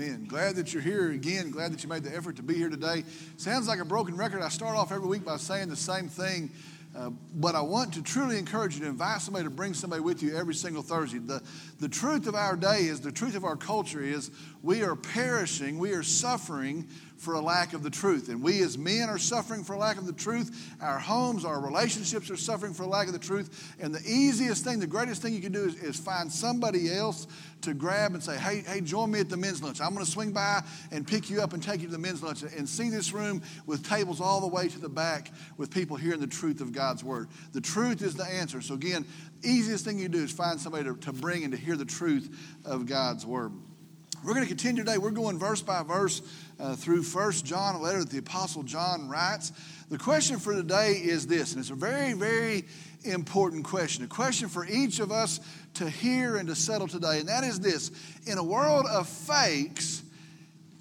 Amen. Glad that you're here again. Glad that you made the effort to be here today. Sounds like a broken record. I start off every week by saying the same thing, uh, but I want to truly encourage you to invite somebody to bring somebody with you every single Thursday. The, the truth of our day is, the truth of our culture is, we are perishing, we are suffering for a lack of the truth. And we as men are suffering for a lack of the truth. Our homes, our relationships are suffering for a lack of the truth. And the easiest thing, the greatest thing you can do is, is find somebody else to grab and say, hey, hey, join me at the men's lunch. I'm going to swing by and pick you up and take you to the men's lunch and see this room with tables all the way to the back with people hearing the truth of God's word. The truth is the answer. So again, easiest thing you do is find somebody to, to bring and to hear the truth of God's word. We're going to continue today. We're going verse by verse uh, through First John, a letter that the Apostle John writes. The question for today is this, and it's a very, very important question, a question for each of us to hear and to settle today, and that is this In a world of fakes,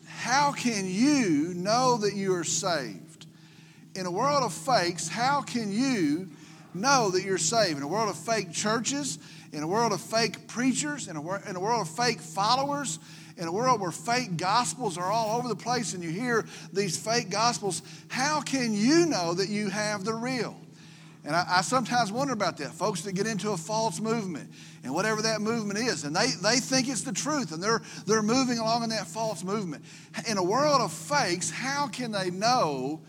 how can you know that you are saved? In a world of fakes, how can you know that you're saved? In a world of fake churches, in a world of fake preachers, in a, in a world of fake followers, in a world where fake gospels are all over the place and you hear these fake gospels, how can you know that you have the real? And I, I, sometimes wonder about that. Folks that get into a false movement and whatever that movement is, and they, they think it's the truth and they're, they're moving along in that false movement. In a world of fakes, how can they know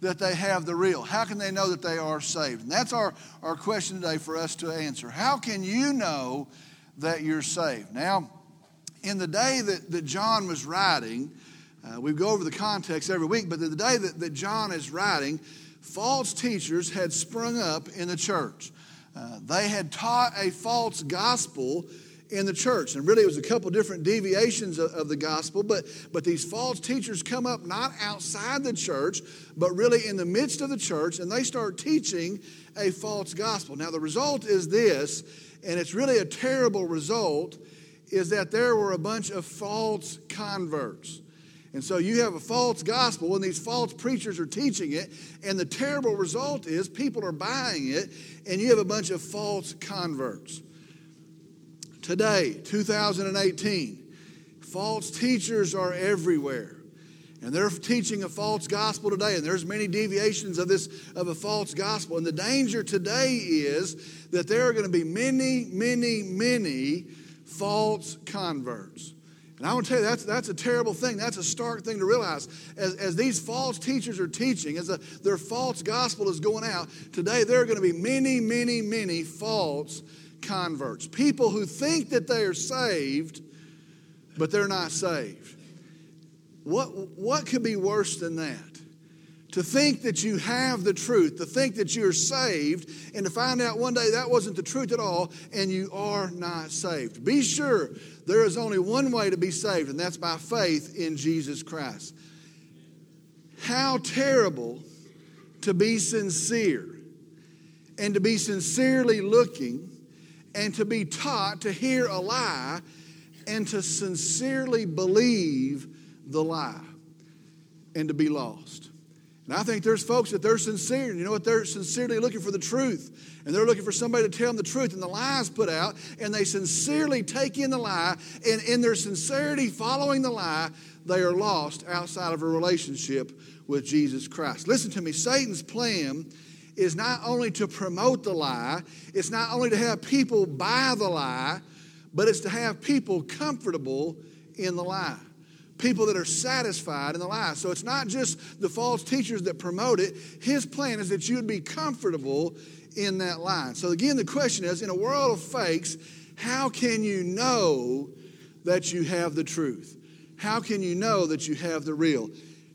that they have the real? How can they know that they are saved? And that's our, our question today for us to answer. How can you know that you're saved? Now, in the day that, that John was writing, uh, we go over the context every week, but the day that, that John is writing, false teachers had sprung up in the church. Uh, they had taught a false gospel in the church. And really, it was a couple different deviations of, of, the gospel, but, but these false teachers come up not outside the church, but really in the midst of the church, and they start teaching a false gospel. Now, the result is this, and it's really a terrible result, is that there were a bunch of false converts. And so you have a false gospel, and these false preachers are teaching it, and the terrible result is people are buying it, and you have a bunch of false converts. Today, 2018, false teachers are everywhere. And they're teaching a false gospel today, and there's many deviations of this of a false gospel. And the danger today is that there are going to be many, many, many false converts. And I want to tell you, that's, that's a terrible thing. That's a stark thing to realize. As, as these false teachers are teaching, as a, their false gospel is going out, today there are going to be many, many, many false converts. People who think that they are saved, but they're not saved. What, what could be worse than that? To think that you have the truth, to think that you're saved, and to find out one day that wasn't the truth at all, and you are not saved. Be sure there is only one way to be saved, and that's by faith in Jesus Christ. How terrible to be sincere and to be sincerely looking and to be taught to hear a lie and to sincerely believe the lie and to be lost. And I think there's folks that they're sincere. You know what? They're sincerely looking for the truth. And they're looking for somebody to tell them the truth. And the lie's put out. And they sincerely take in the lie. And in their sincerity following the lie, they are lost outside of a relationship with Jesus Christ. Listen to me. Satan's plan is not only to promote the lie, it's not only to have people buy the lie, but it's to have people comfortable in the lie people that are satisfied in the lie. So it's not just the false teachers that promote it. His plan is that you would be comfortable in that lie. So again, the question is in a world of fakes, how can you know that you have the truth? How can you know that you have the real?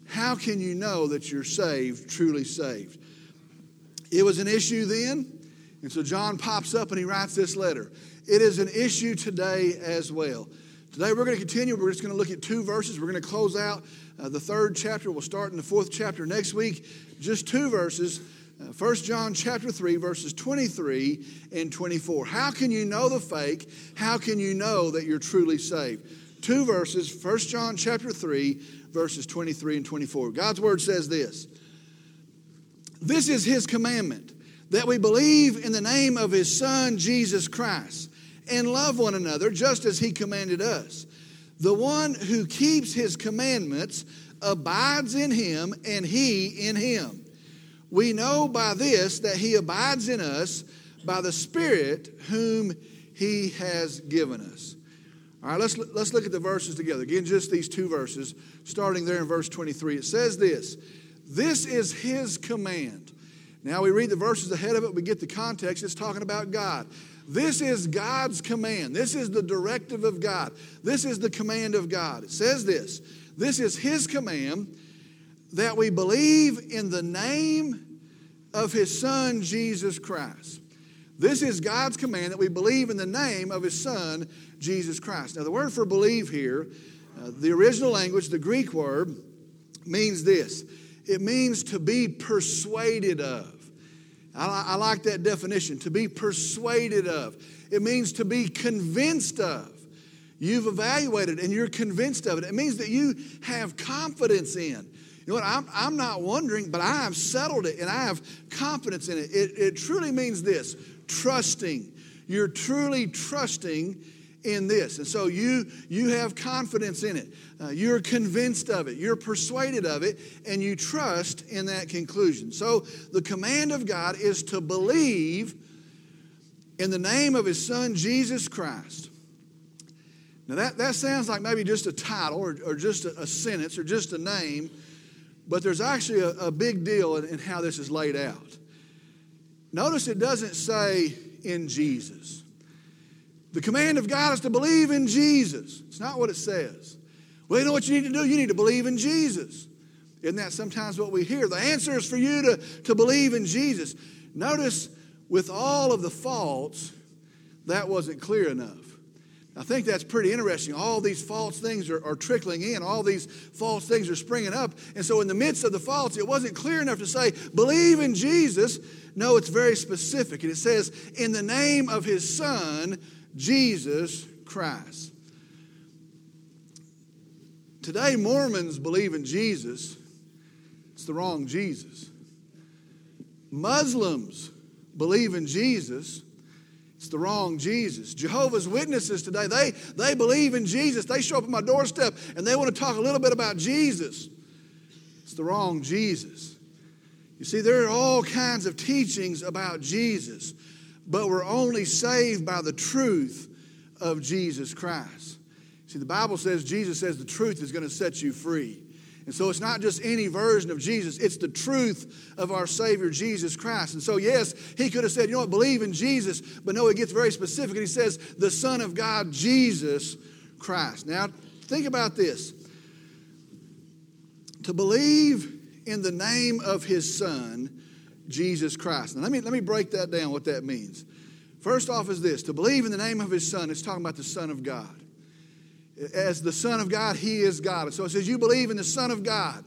How can you know that you're saved, truly saved? It was an issue then, and so John pops up and he writes this letter. It is an issue today as well. Today we're going to continue. We're just going to look at two verses. We're going to close out uh, the third chapter. We'll start in the fourth chapter next week. Just two verses. Uh, 1 John chapter 3, verses 23 and 24. How can you know the fake? How can you know that you're truly saved? Two verses, 1 John chapter 3, verses 23 and 24. God's word says this This is his commandment, that we believe in the name of his Son, Jesus Christ and love one another just as he commanded us. The one who keeps his commandments abides in him, and he in him. We know by this that he abides in us by the Spirit whom he has given us. All right, let's, let's look at the verses together. Again, just these two verses, starting there in verse 23. It says this This is his command. Now we read the verses ahead of it, we get the context. It's talking about God. This is God's command. This is the directive of God. This is the command of God. It says this this is His command that we believe in the name of His Son, Jesus Christ. This is God's command that we believe in the name of His Son, Jesus Christ. Now, the word for believe here, uh, the original language, the Greek word, means this it means to be persuaded of. I, I like that definition to be persuaded of. It means to be convinced of. You've evaluated and you're convinced of it. It means that you have confidence in. You know what? I'm, I'm not wondering, but I have settled it and I have confidence in it. It, it truly means this trusting. You're truly trusting in this. And so you, you have confidence in it. Uh, you're convinced of it. You're persuaded of it. And you trust in that conclusion. So the command of God is to believe in the name of his son, Jesus Christ. Now, that, that sounds like maybe just a title or, or just a, a sentence or just a name, but there's actually a, a big deal in, in how this is laid out. Notice it doesn't say in Jesus. The command of God is to believe in Jesus. It's not what it says. Well, you know what you need to do? You need to believe in Jesus. Isn't that sometimes what we hear? The answer is for you to, to believe in Jesus. Notice, with all of the faults, that wasn't clear enough. I think that's pretty interesting. All these false things are, are, trickling in, all these false things are springing up. And so, in the midst of the faults, it wasn't clear enough to say, believe in Jesus. No, it's very specific. And it says, in the name of his Son, Jesus Christ. Today, Mormons believe in Jesus. It's the wrong Jesus. Muslims believe in Jesus. It's the wrong Jesus. Jehovah's Witnesses today, they, they believe in Jesus. They show up at my doorstep and they want to talk a little bit about Jesus. It's the wrong Jesus. You see, there are all kinds of teachings about Jesus but we're only saved by the truth of Jesus Christ. See, the Bible says, Jesus says the truth is going to set you free. And so it's not just any version of Jesus, it's the truth of our Savior, Jesus Christ. And so, yes, he could have said, you know what, believe in Jesus, but no, he gets very specific and he says, the Son of God, Jesus Christ. Now, think about this. To believe in the name of his Son Jesus Christ. Now, let me, let me break that down, what that means. First off, is this to believe in the name of his Son, it's talking about the Son of God. As the Son of God, he is God. And so it says, You believe in the Son of God,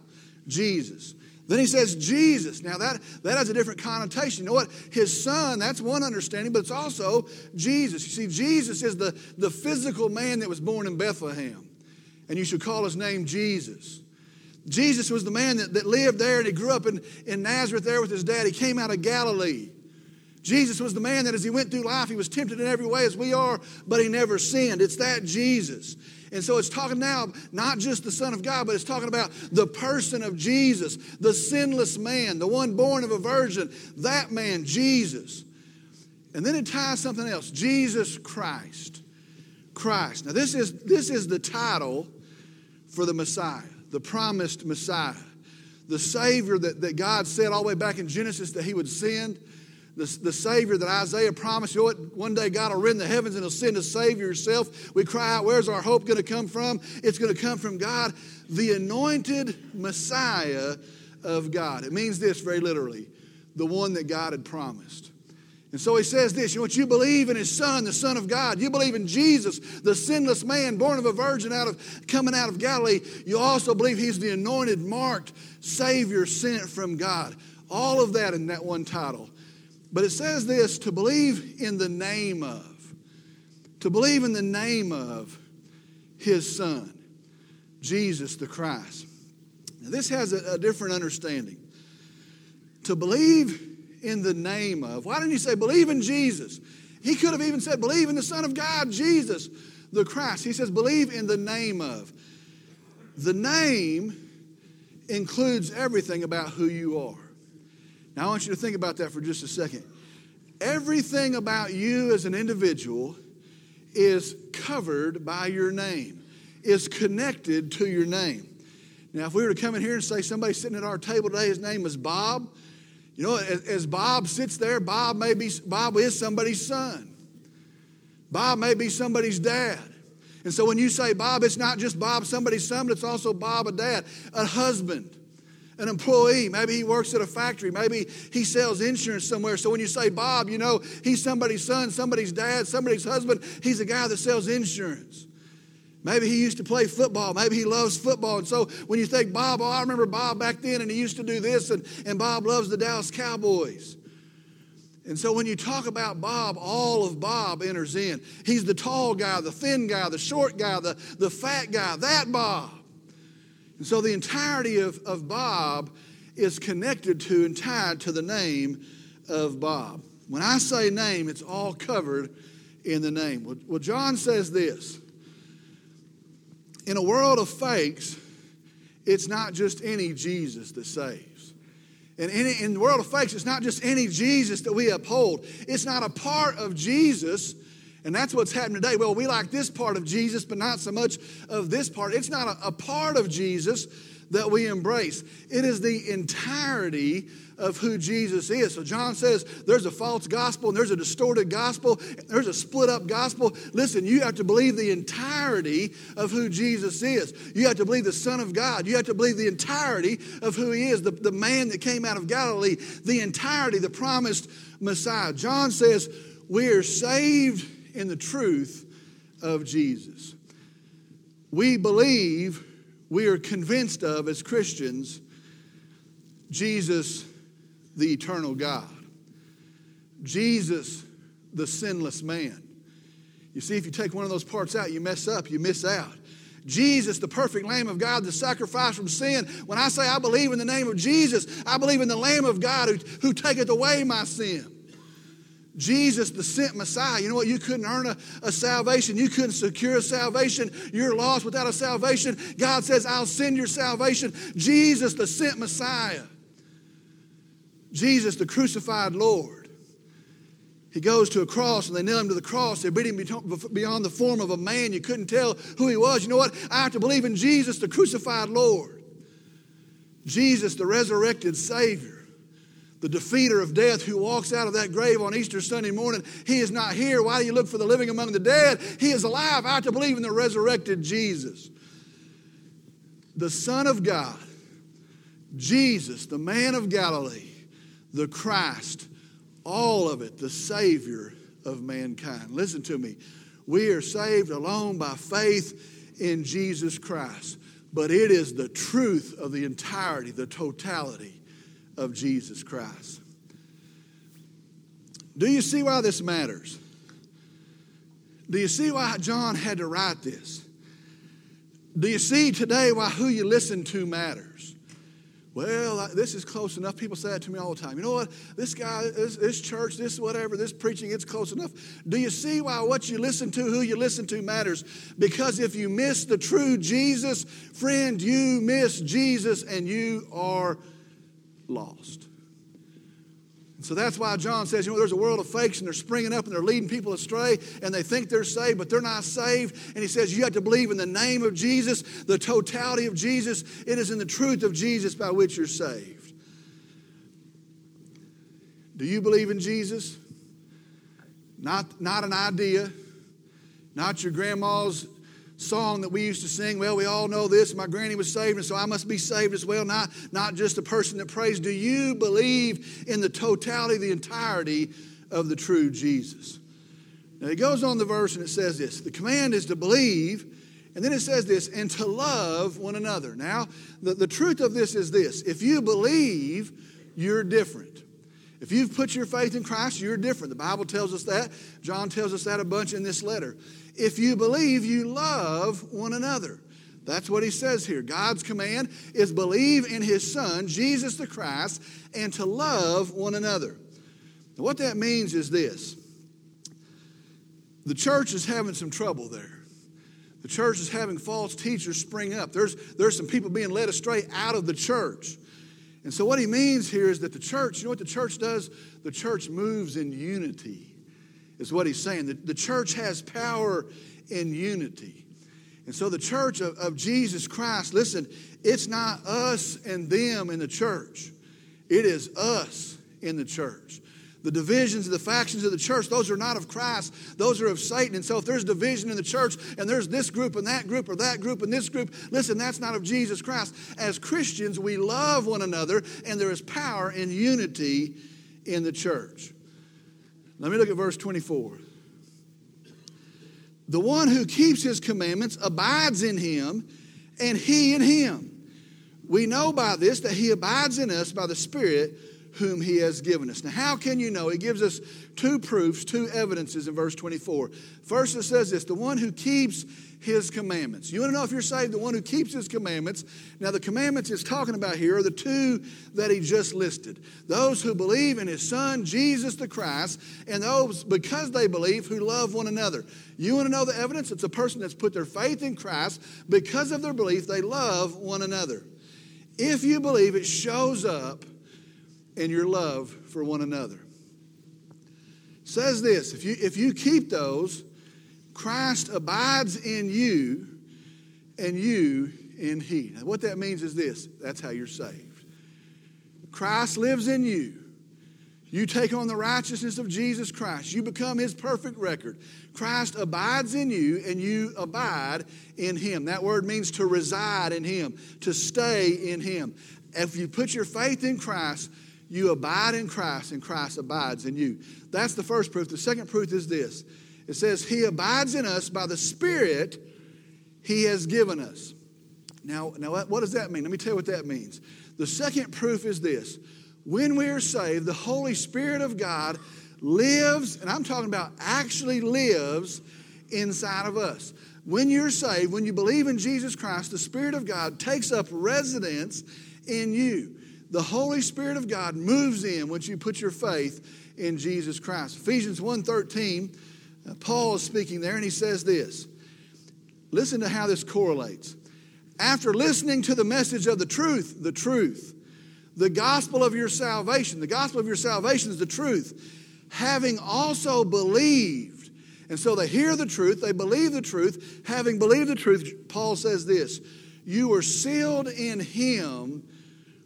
Jesus. Then he says Jesus. Now that, that has a different connotation. You know what? His son, that's one understanding, but it's also Jesus. You see, Jesus is the, the physical man that was born in Bethlehem. And you should call his name Jesus. Jesus was the man that, that lived there and he grew up in, in Nazareth there with his dad. He came out of Galilee. Jesus was the man that as he went through life, he was tempted in every way as we are, but he never sinned. It's that Jesus. And so it's talking now not just the Son of God, but it's talking about the person of Jesus, the sinless man, the one born of a virgin, that man, Jesus. And then it ties something else Jesus Christ. Christ. Now, this is, this is the title for the Messiah the promised Messiah, the Savior that, that God said all the way back in Genesis that He would send, the, the Savior that Isaiah promised. You know what? One day God will rend the heavens and He'll send a Savior Himself. We cry out, Where's our hope going to come from? It's going to come from God, the anointed Messiah of God. It means this very literally the one that God had promised. And so he says this you know what? You believe in his son, the Son of God. You believe in Jesus, the sinless man born of a virgin out of coming out of Galilee. You also believe he's the anointed, marked Savior sent from God. All of that in that one title. But it says this to believe in the name of, to believe in the name of his son, Jesus the Christ. Now, this has a, a different understanding. To believe in the name of. Why didn't he say, believe in Jesus? He could have even said, believe in the Son of God, Jesus. the Christ. He says, believe in the name of. The name includes everything about who you are. Now, I want you to think about that for just a second. Everything about you as an individual is covered by your name, is connected to your name. Now, if we were to come in here and say somebody sitting at our table today, his name is Bob, you know, as, as Bob sits there, Bob may be Bob is somebody's son. Bob may be somebody's dad. And so when you say Bob, it's not just Bob, somebody's son, but it's also Bob, a dad, a husband, an employee. Maybe he works at a factory. Maybe he sells insurance somewhere. So when you say Bob, you know he's somebody's son, somebody's dad, somebody's husband. He's a guy that sells insurance. Maybe he used to play football. Maybe he loves football. And so when you think Bob, oh, I remember Bob back then and he used to do this, and, and Bob loves the Dallas Cowboys. And so when you talk about Bob, all of Bob enters in. He's the tall guy, the thin guy, the short guy, the, the fat guy, that Bob. And so the entirety of, of Bob is connected to and tied to the name of Bob. When I say name, it's all covered in the name. Well, well John says this In a world of fakes, it's not just any Jesus that saves. And in, in the world of fakes, it's not just any Jesus that we uphold. It's not a part of Jesus and that's what's happening today. Well, we like this part of Jesus, but not so much of this part. It's not a, a part of Jesus that we embrace, it is the entirety of who Jesus is. So John says there's a false gospel and there's a distorted gospel, there's a split up gospel. Listen, you have to believe the entirety of who Jesus is. You have to believe the Son of God. You have to believe the entirety of who he is, the, the man that came out of Galilee, the entirety, the promised Messiah. John says we are saved in the truth of Jesus. We believe, we are convinced of as Christians, Jesus, the eternal God, Jesus, the sinless man. You see, if you take one of those parts out, you mess up, you miss out. Jesus, the perfect Lamb of God, the sacrifice from sin. When I say I believe in the name of Jesus, I believe in the Lamb of God who, who taketh away my sin. Jesus, the sent Messiah. You know what? You couldn't earn a, a, salvation. You couldn't secure a salvation. You're lost without a salvation. God says, I'll send your salvation. Jesus, the sent Messiah. Jesus, the crucified Lord. He goes to a cross and they nail him to the cross. They beat him beyond the form of a man. You couldn't tell who he was. You know what? I have to believe in Jesus, the crucified Lord. Jesus, the resurrected Savior the defeater of death who walks out of that grave on Easter Sunday morning. He is not here. Why do you look for the living among the dead? He is alive. I have to believe in the resurrected Jesus. The Son of God, Jesus, the man of Galilee, the Christ, all of it, the Savior of mankind. Listen to me. We are saved alone by faith in Jesus Christ, but it is the truth of the entirety, the totality of Jesus Christ. Do you see why this matters? Do you see why John had to write this? Do you see today why who you listen to matters? Well, this is close enough. People say that to me all the time. You know what? This guy, this, this, church, this whatever, this preaching, it's close enough. Do you see why what you listen to, who you listen to matters? Because if you miss the true Jesus, friend, you miss Jesus and you are lost. So that's why John says, you know, there's a world of fakes and they're springing up and they're leading people astray and they think they're saved, but they're not saved. And he says, you have to believe in the name of Jesus, the totality of Jesus. It is in the truth of Jesus by which you're saved. Do you believe in Jesus? Not, not an idea, not your grandma's song that we used to sing. Well, we all know this. My granny was saved, and so I must be saved as well. Not, not just a person that prays. Do you believe in the totality, the entirety of the true Jesus? Now, it goes on the verse and it says this The command is to believe, and then it says this, and to love one another. Now, the, the truth of this is this if you believe, you're different. If you've put your faith in Christ, you're different. The Bible tells us that. John tells us that a bunch in this letter. If you believe, you love one another. That's what he says here. God's command is believe in his son, Jesus the Christ, and to love one another. What that means is this the church is having some trouble there. The church is having false teachers spring up. There's, there's some people being led astray out of the church. And so, what he means here is that the church, you know what the church does? The church moves in unity, is what he's saying. The, the church has power in unity. And so, the church of, of Jesus Christ, listen, it's not us and them in the church, it is us in the church the divisions, the factions of the church, those are not of Christ. Those are of Satan. And so if there's division in the church and there's this group and that group or that group and this group, listen, that's not of Jesus Christ. As Christians, we love one another and there is power in unity in the church. Let me look at verse 24. The one who keeps his commandments abides in him, and he in him. We know by this that he abides in us by the Spirit whom he has given us. Now, how can you know? He gives us two proofs, two evidences in verse 24. First, it says this the one who keeps his commandments. You want to know if you're saved? The one who keeps his commandments. Now, the commandments he's talking about here are the two that he just listed those who believe in his son, Jesus the Christ, and those, because they believe, who love one another. You want to know the evidence? It's a person that's put their faith in Christ. Because of their belief, they love one another. If you believe, it shows up and your love for one another. Says this if you, if you keep those, Christ abides in you and you in He. Now, what that means is this that's how you're saved. Christ lives in you. You take on the righteousness of Jesus Christ. You become his perfect record. Christ abides in you and you abide in him. That word means to reside in him, to stay in him. If you put your faith in Christ, you abide in Christ, and Christ abides in you. That's the first proof. The second proof is this it says, He abides in us by the Spirit He has given us. Now, now what does that mean? Let me tell you what that means. The second proof is this when we are saved, the Holy Spirit of God lives, and I'm talking about actually lives inside of us. When you're saved, when you believe in Jesus Christ, the Spirit of God takes up residence in you the Holy Spirit of God moves in once you put your faith in Jesus Christ. Ephesians 1:13, uh, Paul is speaking there and he says this. Listen to how this correlates. After listening to the message of the truth, the truth, the gospel of your salvation, the gospel of your salvation is the truth, having also believed. And so they hear the truth, they believe the truth. Having believed the truth, Paul says this You are sealed in him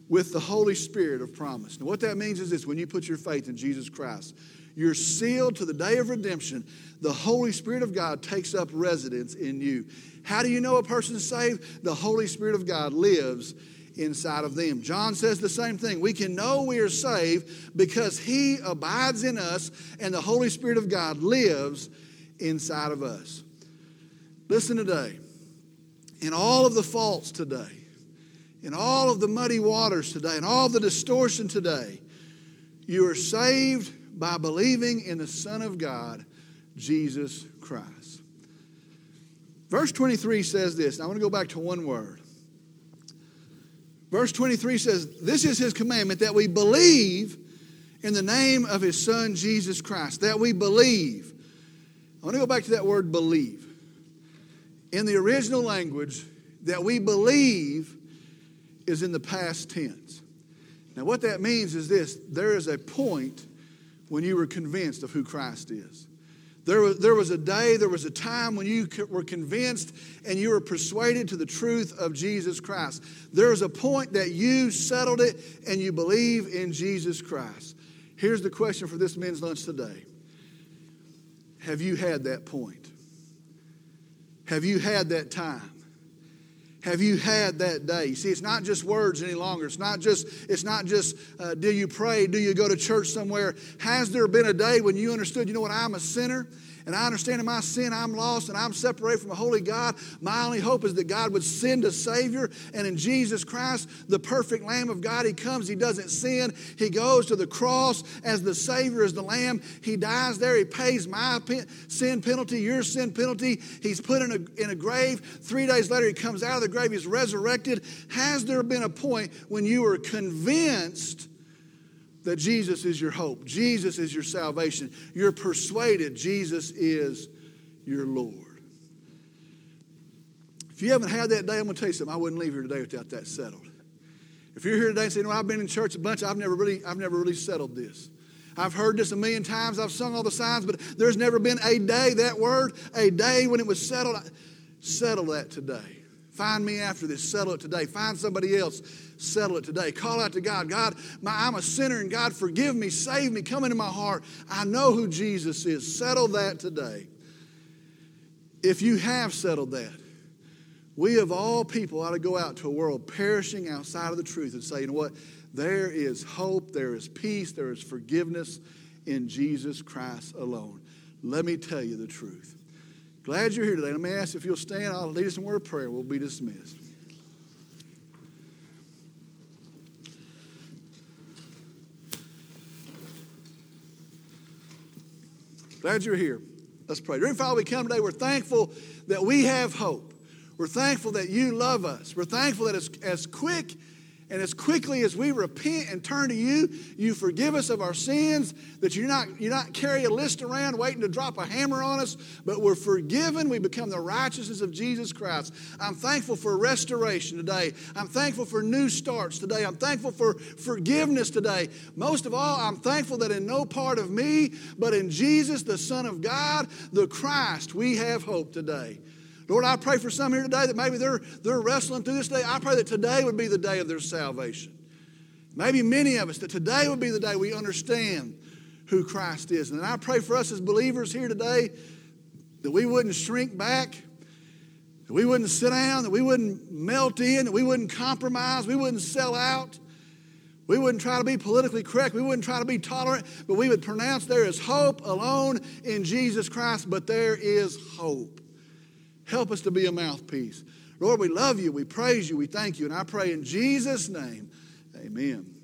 with the Holy Spirit of promise. Now, what that means is this when you put your faith in Jesus Christ, you're sealed to the day of redemption. The Holy Spirit of God takes up residence in you. How do you know a person is saved? The Holy Spirit of God lives inside of them. John says the same thing. We can know we are saved because He abides in us and the Holy Spirit of God lives inside of us. Listen today. In all of the faults today, in all of the muddy waters today and all the distortion today, you are saved by believing in the Son of God, Jesus Christ. Verse 23 says this. I want to go back to one word. Verse 23 says, This is his commandment that we believe in the name of his Son, Jesus Christ. That we believe. I want to go back to that word believe. In the original language, that we believe is in the past tense. Now, what that means is this there is a point when you were convinced of who Christ is. There was, there was a day, there was a time when you were convinced and you were persuaded to the truth of Jesus Christ. There is a point that you settled it and you believe in Jesus Christ. Here's the question for this men's lunch today Have you had that point? Have you had that time? Have you had that day? See, it's not just words any longer. It's not just, it's not just uh, do you pray? Do you go to church somewhere? Has there been a day when you understood, you know what, I'm a sinner and I understand in my sin I'm lost and I'm separated from a holy God. My only hope is that God would send a Savior. And in Jesus Christ, the perfect Lamb of God, He comes. He doesn't sin. He goes to the cross as the Savior, as the Lamb. He dies there. He pays my sin penalty, your sin penalty. He's put in a, in a grave. Three days later, He comes out of the grave. He's resurrected. Has there been a point when you were convinced? that Jesus is your hope, Jesus is your salvation. You're persuaded Jesus is your Lord. If you haven't had that day, I'm going to tell you something. I wouldn't leave here today without that settled. If you're here today and say, you I've been in church a bunch, I've never really, I've never really settled this. I've heard this a million times. I've sung all the signs, but there's never been a day, that word, a day when it was settled. Settle that today. Find me after this. Settle it today. Find somebody else. Settle it today. Call out to God. God, my, I'm a sinner, and God, forgive me, save me, come into my heart. I know who Jesus is. Settle that today. If you have settled that, we of all people ought to go out to a world perishing outside of the truth and say, you know what? There is hope, there is peace, there is forgiveness in Jesus Christ alone. Let me tell you the truth. Glad you're here today. Let me ask if you'll stand. I'll lead us in a word of prayer. We'll be dismissed. Glad you're here. Let's pray. Dear Father, we come today. We're thankful that we have hope. We're thankful that you love us. We're thankful that as, as quick and as quickly as we repent and turn to you, you forgive us of our sins, that you're not, you're not carry a list around waiting to drop a hammer on us, but we're forgiven. We become the righteousness of Jesus Christ. I'm thankful for restoration today. I'm thankful for new starts today. I'm thankful for forgiveness today. Most of all, I'm thankful that in no part of me, but in Jesus, the Son of God, the Christ, we have hope today. Lord, I pray for some here today that maybe they're, they're wrestling through this day. I pray that today would be the day of their salvation. Maybe many of us, that today would be the day we understand who Christ is. And I pray for us as believers here today that we wouldn't shrink back, that we wouldn't sit down, that we wouldn't melt in, that we wouldn't compromise, we wouldn't sell out. We wouldn't try to be politically correct. We wouldn't try to be tolerant, but we would pronounce there is hope alone in Jesus Christ, but there is hope. Help us to be a mouthpiece. Lord, we love you, we praise you, we thank you, and I pray in Jesus' name, amen.